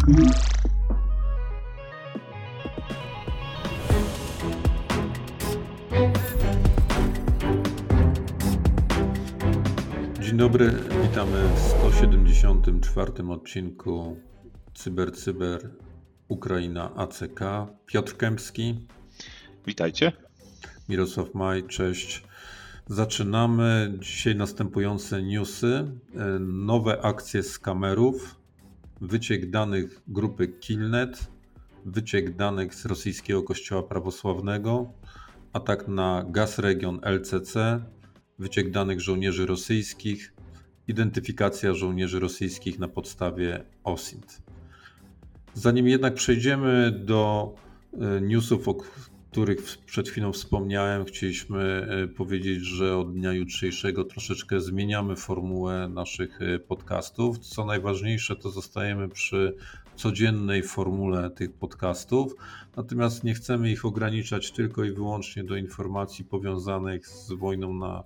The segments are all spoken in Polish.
Dzień dobry, witamy w 174 odcinku Cyber Cyber Ukraina ACK. Piotr Kępski. Witajcie. Mirosław Maj, cześć. Zaczynamy dzisiaj następujące newsy. Nowe akcje z kamerów, wyciek danych grupy Killnet, wyciek danych z rosyjskiego kościoła prawosławnego, atak na gaz region LCC, wyciek danych żołnierzy rosyjskich, identyfikacja żołnierzy rosyjskich na podstawie OSINT. Zanim jednak przejdziemy do e, newsów, o których przed chwilą wspomniałem, chcieliśmy e, powiedzieć, że od dnia jutrzejszego troszeczkę zmieniamy formułę naszych e, podcastów. Co najważniejsze, to zostajemy przy codziennej formule tych podcastów, natomiast nie chcemy ich ograniczać tylko i wyłącznie do informacji powiązanych z wojną na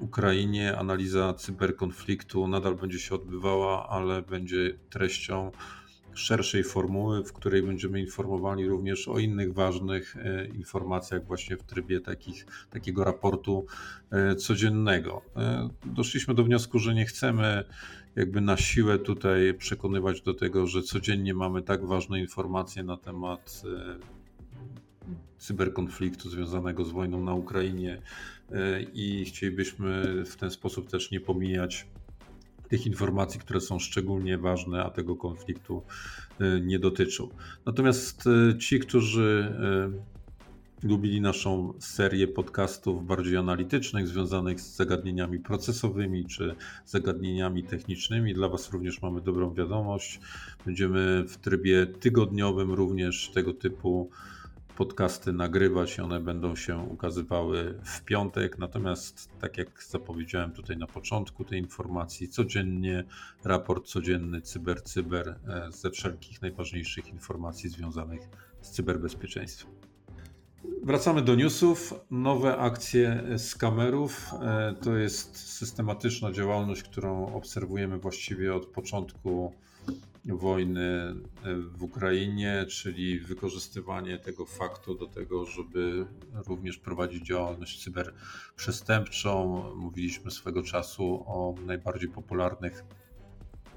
Ukrainie. Analiza cyberkonfliktu nadal będzie się odbywała, ale będzie treścią szerszej formuły, w której będziemy informowali również o innych ważnych e, informacjach właśnie w trybie takich, takiego raportu e, codziennego. E, doszliśmy do wniosku, że nie chcemy jakby na siłę tutaj przekonywać do tego, że codziennie mamy tak ważne informacje na temat cyberkonfliktu związanego z wojną na Ukrainie i chcielibyśmy w ten sposób też nie pomijać tych informacji, które są szczególnie ważne, a tego konfliktu y, nie dotyczą. Natomiast y, ci, którzy y, lubili naszą serię podcastów bardziej analitycznych, związanych z zagadnieniami procesowymi czy zagadnieniami technicznymi, dla Was również mamy dobrą wiadomość. Będziemy w trybie tygodniowym również tego typu podcasty nagrywać i one będą się ukazywały w piątek. Natomiast, tak jak zapowiedziałem tutaj na początku tej informacji, codziennie raport codzienny Cyber Cyber e, ze wszelkich najważniejszych informacji związanych z cyberbezpieczeństwem. Wracamy do newsów. Nowe akcje z kamerów e, to jest systematyczna działalność, którą obserwujemy właściwie od początku wojny e, w Ukrainie, czyli wykorzystywanie tego faktu do tego, żeby również prowadzić działalność cyberprzestępczą. Mówiliśmy swego czasu o najbardziej popularnych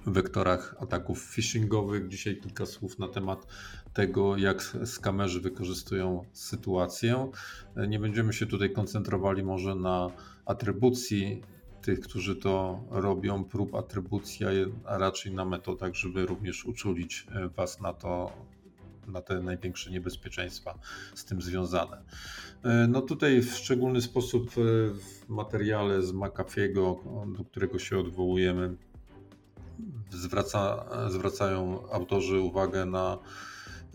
wektorach ataków phishingowych. Dzisiaj kilka słów na temat tego, jak skamerzy wykorzystują sytuację. Nie będziemy się tutaj koncentrowali może na atrybucji tych, którzy to robią, prób atrybucji, a raczej na metodach, żeby również uczulić e, Was na to, na te największe niebezpieczeństwa z tym związane. E, no tutaj w szczególny sposób e, w materiale z McAfee'ego, do którego się odwołujemy, zwraca, zwracają autorzy uwagę na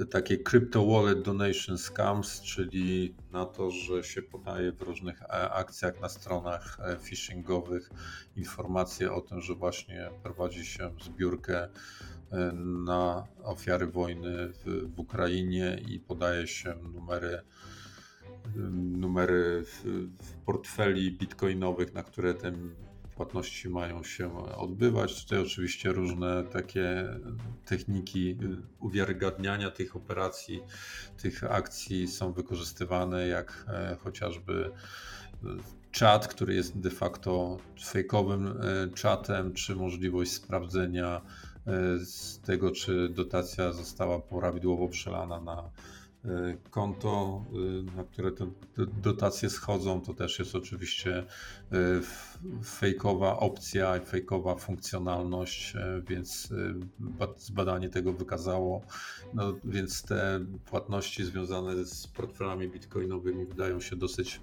takie crypto wallet donation scams, czyli na to, że się podaje w różnych e, akcjach na stronach e, phishingowych informacje o tym, że właśnie prowadzi się zbiórkę e, na ofiary wojny w, w Ukrainie i podaje się numery numery w, w portfeli bitcoinowych, na które ten płatności mają się odbywać. Tutaj oczywiście różne takie techniki uwiarygadniania tych operacji, tych akcji są wykorzystywane, jak e, chociażby czat, który jest de facto fejkowym e, czatem, czy możliwość sprawdzenia e, z tego, czy dotacja została prawidłowo przelana na E, konto, e, na które te dotacje schodzą, to też jest oczywiście e, fejkowa opcja i fejkowa funkcjonalność, więc zbadanie tego wykazało. No, więc te płatności związane z portfelami bitcoinowymi wydają się dosyć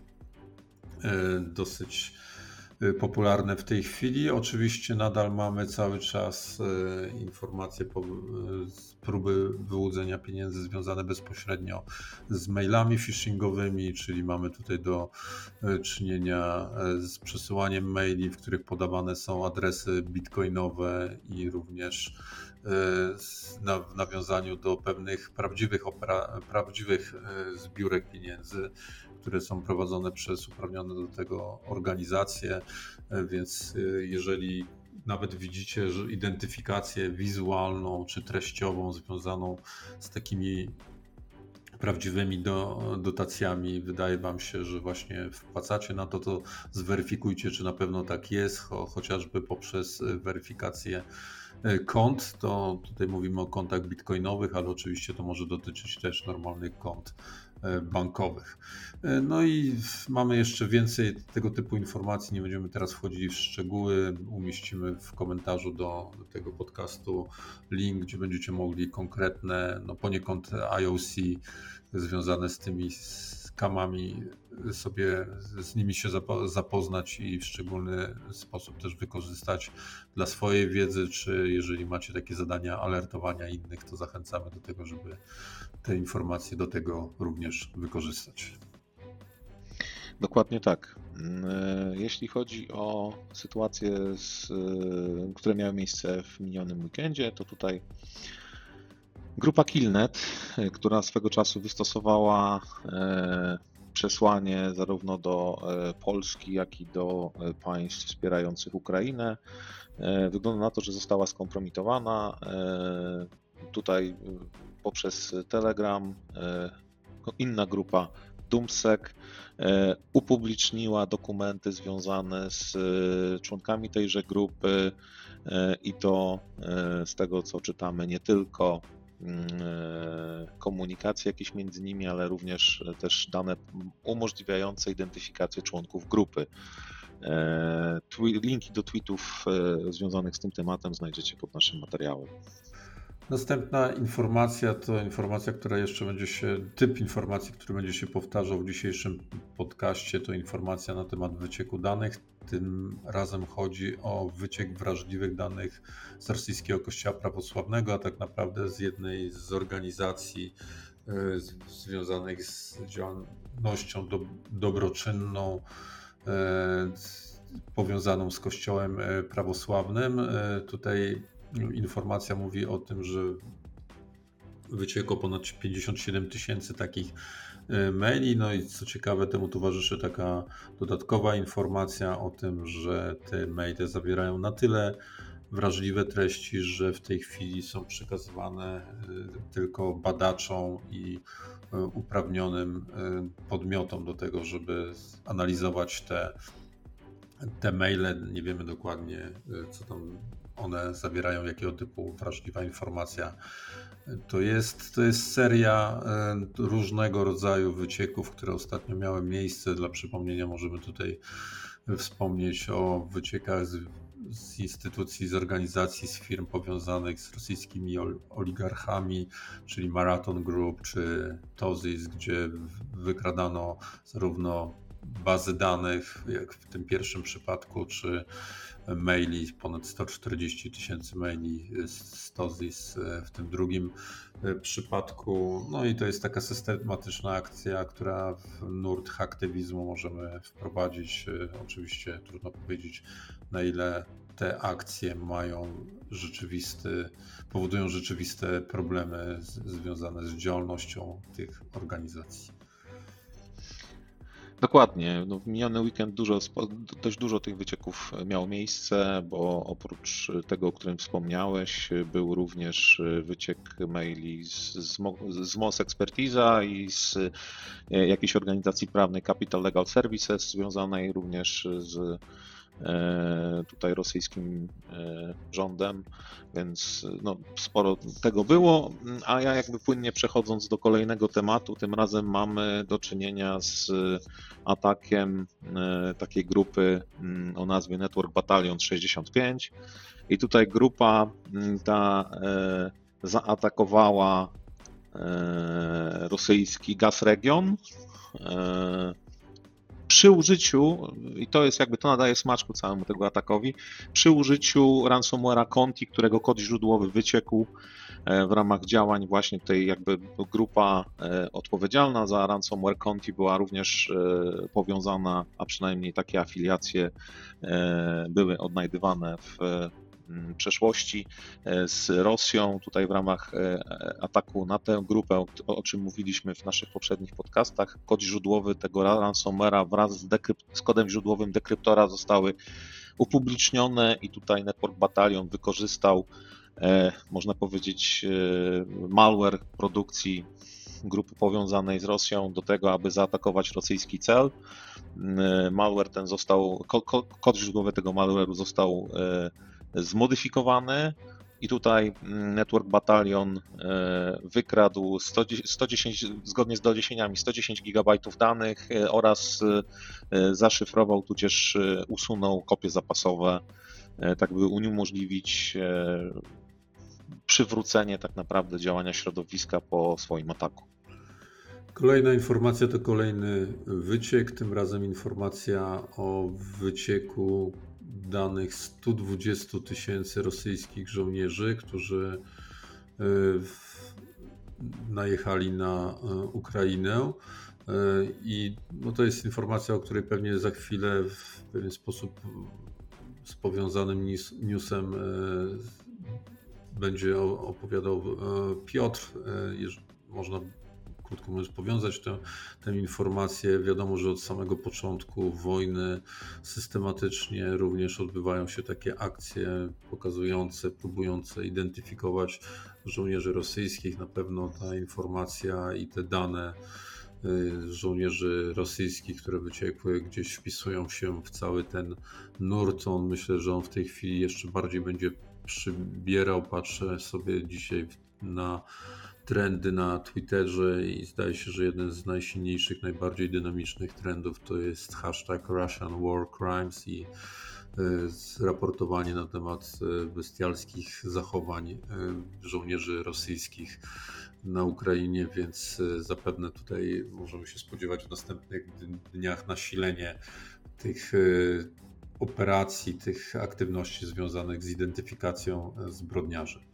dosyć Y, popularne w tej chwili. Oczywiście nadal mamy cały czas y, informacje y, z próby wyłudzenia pieniędzy związane bezpośrednio z mailami phishingowymi, czyli mamy tutaj do czynienia z przesyłaniem maili, w których podawane są adresy bitcoinowe i również w nawiązaniu do pewnych prawdziwych, opera, prawdziwych zbiórek pieniędzy które są prowadzone przez uprawnione do tego organizacje, e, więc jeżeli nawet widzicie, identyfikację wizualną czy treściową związaną z takimi prawdziwymi do, dotacjami. Wydaje Wam się, że właśnie wpłacacie na to, to zweryfikujcie, czy na pewno tak jest, cho, chociażby poprzez weryfikację e, kont. To tutaj mówimy o kontach bitcoinowych, ale oczywiście to może dotyczyć też normalnych kont E, bankowych. E, no i mamy jeszcze więcej tego typu informacji. Nie będziemy teraz wchodzili w szczegóły. Umieścimy w komentarzu do, tego podcastu link, gdzie będziecie mogli konkretne, no poniekąd IOC związane z tymi kamami sobie z nimi się zapoznać i w szczególny sposób też wykorzystać dla swojej wiedzy, czy jeżeli macie takie zadania alertowania innych, to zachęcamy do tego, żeby te informacje do tego również wykorzystać. Dokładnie tak. Mm, e, jeśli chodzi o sytuacje, z, e, które miały miejsce w minionym weekendzie, to tutaj grupa Killnet, e, która swego czasu wystosowała przesłanie zarówno do Polski, jak i do państw wspierających Ukrainę. Wygląda na to, że została skompromitowana. Tutaj poprzez Telegram. E, inna grupa Dumsec e, upubliczniła dokumenty związane z e, członkami tejże grupy i to z tego co czytamy nie tylko mm, komunikacje jakieś między nimi, ale również też dane umożliwiające identyfikację członków grupy. Linki do tweetów związanych z tym tematem znajdziecie pod naszym materiałem. Następna informacja to informacja, która jeszcze będzie się, typ informacji, który będzie się powtarzał w dzisiejszym podcaście, to informacja na temat wycieku danych. Tym razem chodzi o wyciek wrażliwych danych z rosyjskiego kościoła prawosławnego, a tak naprawdę z jednej z organizacji y, związanych z działalnością do, dobroczynną, y, powiązaną z kościołem y, prawosławnym. Tutaj informacja mówi o tym, że wyciekło ponad 57 tysięcy takich maili. No i co ciekawe, temu towarzyszy taka dodatkowa informacja o tym, że te maile zawierają na tyle wrażliwe treści, że w tej chwili są przekazywane e, tylko badaczom i e, uprawnionym podmiotom do tego, żeby analizować te, te maile. Nie wiemy dokładnie, co tam one zawierają, jakiego typu wrażliwa informacja. To jest, to jest seria e, różnego rodzaju wycieków, które ostatnio miały miejsce. Dla przypomnienia możemy tutaj wspomnieć o wyciekach z, z instytucji, z organizacji, z firm powiązanych z rosyjskimi oligarchami, czyli Marathon Group czy Tozis, gdzie wykradano zarówno bazy danych, jak w tym pierwszym przypadku, czy maili, ponad 140 tysięcy maili z Tozis w tym drugim e, przypadku. No i to jest taka systematyczna akcja, która w nurt haktywizmu możemy wprowadzić. E, oczywiście trudno powiedzieć, na ile te akcje mają rzeczywisty, powodują rzeczywiste problemy z, związane z działalnością tych organizacji. Dokładnie. No, w miniony weekend dużo, dość dużo tych wycieków miało miejsce, bo oprócz tego, o którym wspomniałeś, był również wyciek maili z, z, MOS Expertiza i z e, jakiejś organizacji prawnej Capital Legal Services, związanej również z E, tutaj rosyjskim e, rządem, więc no, sporo tego było. A ja jakby płynnie przechodząc do kolejnego tematu, tym razem mamy do czynienia z atakiem e, takiej grupy mm, o nazwie Network Battalion 65 i tutaj grupa mm, ta zaatakowała rosyjski gaz region przy użyciu, i to jest jakby to nadaje smaczku całemu tego atakowi, przy użyciu ransomware'a Conti, którego kod źródłowy wyciekł e, w ramach działań właśnie tej jakby grupa e, odpowiedzialna za ransomware Conti była również e, powiązana, a przynajmniej takie afiliacje były odnajdywane w przeszłości e, z Rosją, tutaj w ramach e, ataku na tę grupę, o czym mówiliśmy w naszych poprzednich podcastach. Kod źródłowy tego ransomware'a wraz z, z kodem źródłowym dekryptora zostały upublicznione i tutaj Network Battalion wykorzystał, można powiedzieć, malware produkcji grupy powiązanej z Rosją do tego, aby zaatakować rosyjski cel. Malware ten został, kod źródłowy tego malware'u został zmodyfikowany i tutaj mm, Network Battalion e, wykradł 110, zgodnie z doniesieniami 110 GB danych e, oraz e, zaszyfrował tudzież usunął kopie zapasowe, tak by uniemożliwić przywrócenie tak naprawdę działania środowiska po swoim ataku. Kolejna informacja to kolejny wyciek, tym razem informacja o wycieku danych 120 tysięcy rosyjskich żołnierzy, którzy e, najechali na e, Ukrainę. E, I no to jest informacja, o której pewnie za chwilę w pewien sposób z powiązanym newsem będzie opowiadał Piotr. Można krótko mówiąc, powiązać tę, tę informację. Wiadomo, że od samego początku wojny systematycznie również odbywają się takie akcje pokazujące, próbujące identyfikować żołnierzy rosyjskich. Na pewno ta informacja i te dane y, żołnierzy rosyjskich, które wyciekły, gdzieś wpisują się w cały ten nurt. On myślę, że on w tej chwili jeszcze bardziej będzie przybierał. Patrzę sobie dzisiaj na trendy na Twitterze i zdaje się, że jeden z najsilniejszych, najbardziej dynamicznych trendów to jest hashtag Russian War Crimes i e, raportowanie na temat e, bestialskich zachowań e, żołnierzy rosyjskich na Ukrainie, więc zapewne tutaj możemy się spodziewać w następnych dniach nasilenie tych operacji, tych aktywności związanych z identyfikacją zbrodniarzy.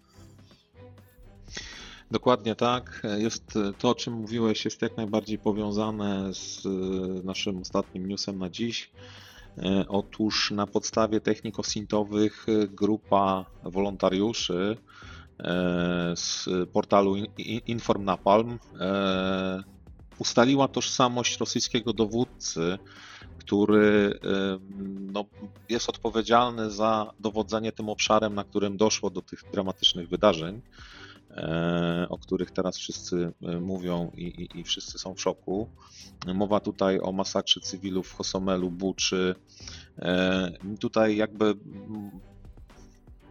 Dokładnie tak. Jest to, o czym mówiłeś, jest jak najbardziej powiązane z e, naszym ostatnim newsem na dziś. E, otóż na podstawie technik osintowych grupa wolontariuszy e, z portalu Inform Napalm ustaliła tożsamość rosyjskiego dowódcy, który no, jest odpowiedzialny za dowodzenie tym obszarem, na którym doszło do tych dramatycznych wydarzeń. E, o których teraz wszyscy e, mówią i, i, i, wszyscy są w szoku. Mowa tutaj o masakrze cywilów w Hosomelu, Buczy. E, tutaj jakby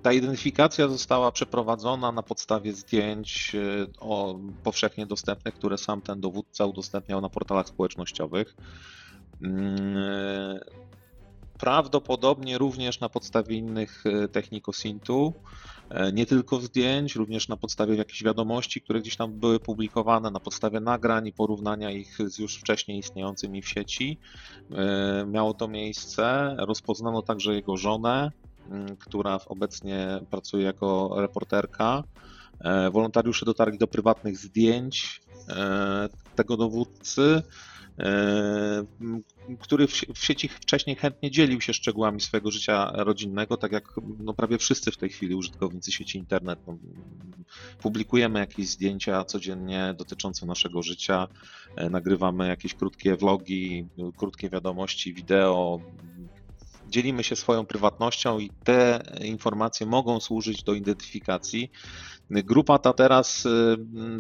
ta identyfikacja została przeprowadzona na podstawie zdjęć o, powszechnie dostępnych, które sam ten dowódca udostępniał na portalach społecznościowych. Mm, prawdopodobnie również na podstawie innych technik OSINT-u. E, nie tylko zdjęć, również na podstawie jakichś wiadomości, które gdzieś tam były publikowane, na podstawie nagrań i porównania ich z już wcześniej istniejącymi w sieci. E, miało to miejsce. Rozpoznano także jego żonę, która obecnie pracuje jako reporterka. E, wolontariusze dotarli do prywatnych zdjęć tego dowódcy. E, który w sieci wcześniej chętnie dzielił się szczegółami swojego życia rodzinnego, tak jak no, prawie wszyscy w tej chwili użytkownicy sieci internet. No, publikujemy jakieś zdjęcia codziennie dotyczące naszego życia, e, nagrywamy jakieś krótkie vlogi, krótkie wiadomości, wideo, dzielimy się swoją prywatnością i te informacje mogą służyć do identyfikacji. Grupa ta teraz y,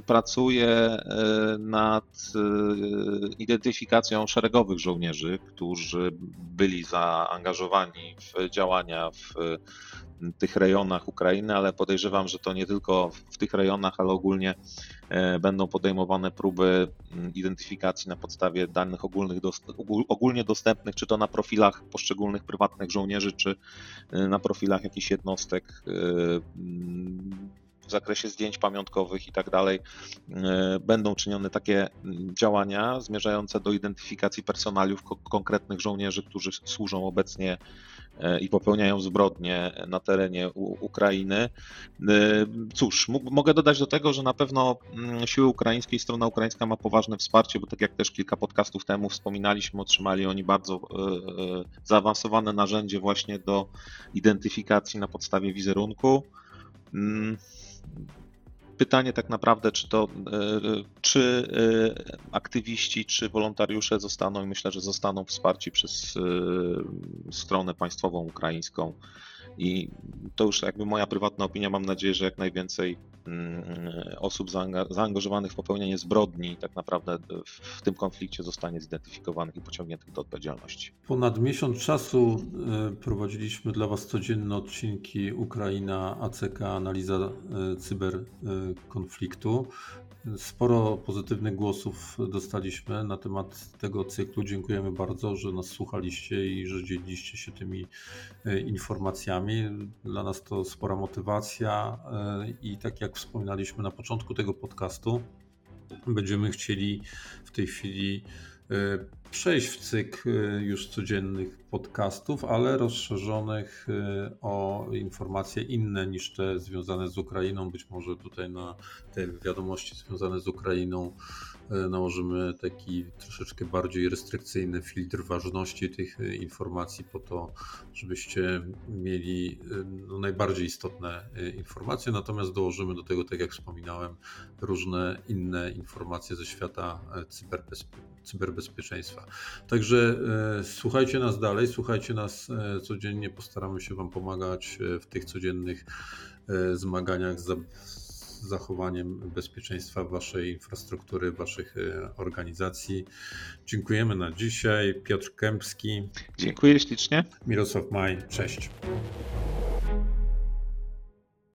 pracuje y, nad y, identyfikacją szeregowych żołnierzy, którzy byli zaangażowani w działania w tych rejonach Ukrainy, ale podejrzewam, że to nie tylko w tych rejonach, ale ogólnie e, będą podejmowane próby identyfikacji na podstawie danych ogólnych, ogólnie dostępnych, czy to na profilach poszczególnych prywatnych żołnierzy, czy e, na profilach jakichś jednostek e, w zakresie zdjęć pamiątkowych i tak dalej, będą czynione takie działania zmierzające do identyfikacji personaliów konkretnych żołnierzy, którzy służą obecnie i popełniają zbrodnie na terenie Ukrainy. E, cóż, mogę dodać do tego, że na pewno mm, siły ukraińskie i strona ukraińska ma poważne wsparcie, bo tak jak też kilka podcastów temu wspominaliśmy, otrzymali oni bardzo e, zaawansowane narzędzie właśnie do identyfikacji na podstawie wizerunku. Pytanie tak naprawdę, czy to, czy aktywiści, czy wolontariusze zostaną, i myślę, że zostaną wsparci przez stronę państwową ukraińską i to już jakby moja prywatna opinia, mam nadzieję, że jak najwięcej mm, osób zaangażowanych w popełnianie zbrodni tak naprawdę w tym konflikcie zostanie zidentyfikowanych i pociągniętych do odpowiedzialności. Ponad miesiąc czasu e, prowadziliśmy dla Was codzienne odcinki Ukraina, ACK, analiza e, cyberkonfliktu. Sporo pozytywnych głosów dostaliśmy na temat tego cyklu. Dziękujemy bardzo, że nas słuchaliście i że dzieliliście się tymi e, Dla nas to spora motywacja e, i tak jak wspominaliśmy na początku tego podcastu, będziemy chcieli w tej chwili przejść w cykl już codziennych podcastów, ale rozszerzonych o informacje inne niż te związane z Ukrainą. Być może tutaj na te wiadomości związane z Ukrainą nałożymy taki troszeczkę bardziej restrykcyjny filtr ważności tych informacji po to, żebyście mieli no, najbardziej istotne informacje, natomiast dołożymy do tego, tak jak wspominałem, różne inne informacje ze świata cyberbezpieczeństwa. Także słuchajcie nas dalej, słuchajcie nas codziennie, postaramy się Wam pomagać w tych codziennych zmaganiach z zachowaniem bezpieczeństwa waszej infrastruktury, waszych e, organizacji. Dziękujemy na dzisiaj. Piotr Kępski. Dziękuję ślicznie. Mirosław Maj, cześć.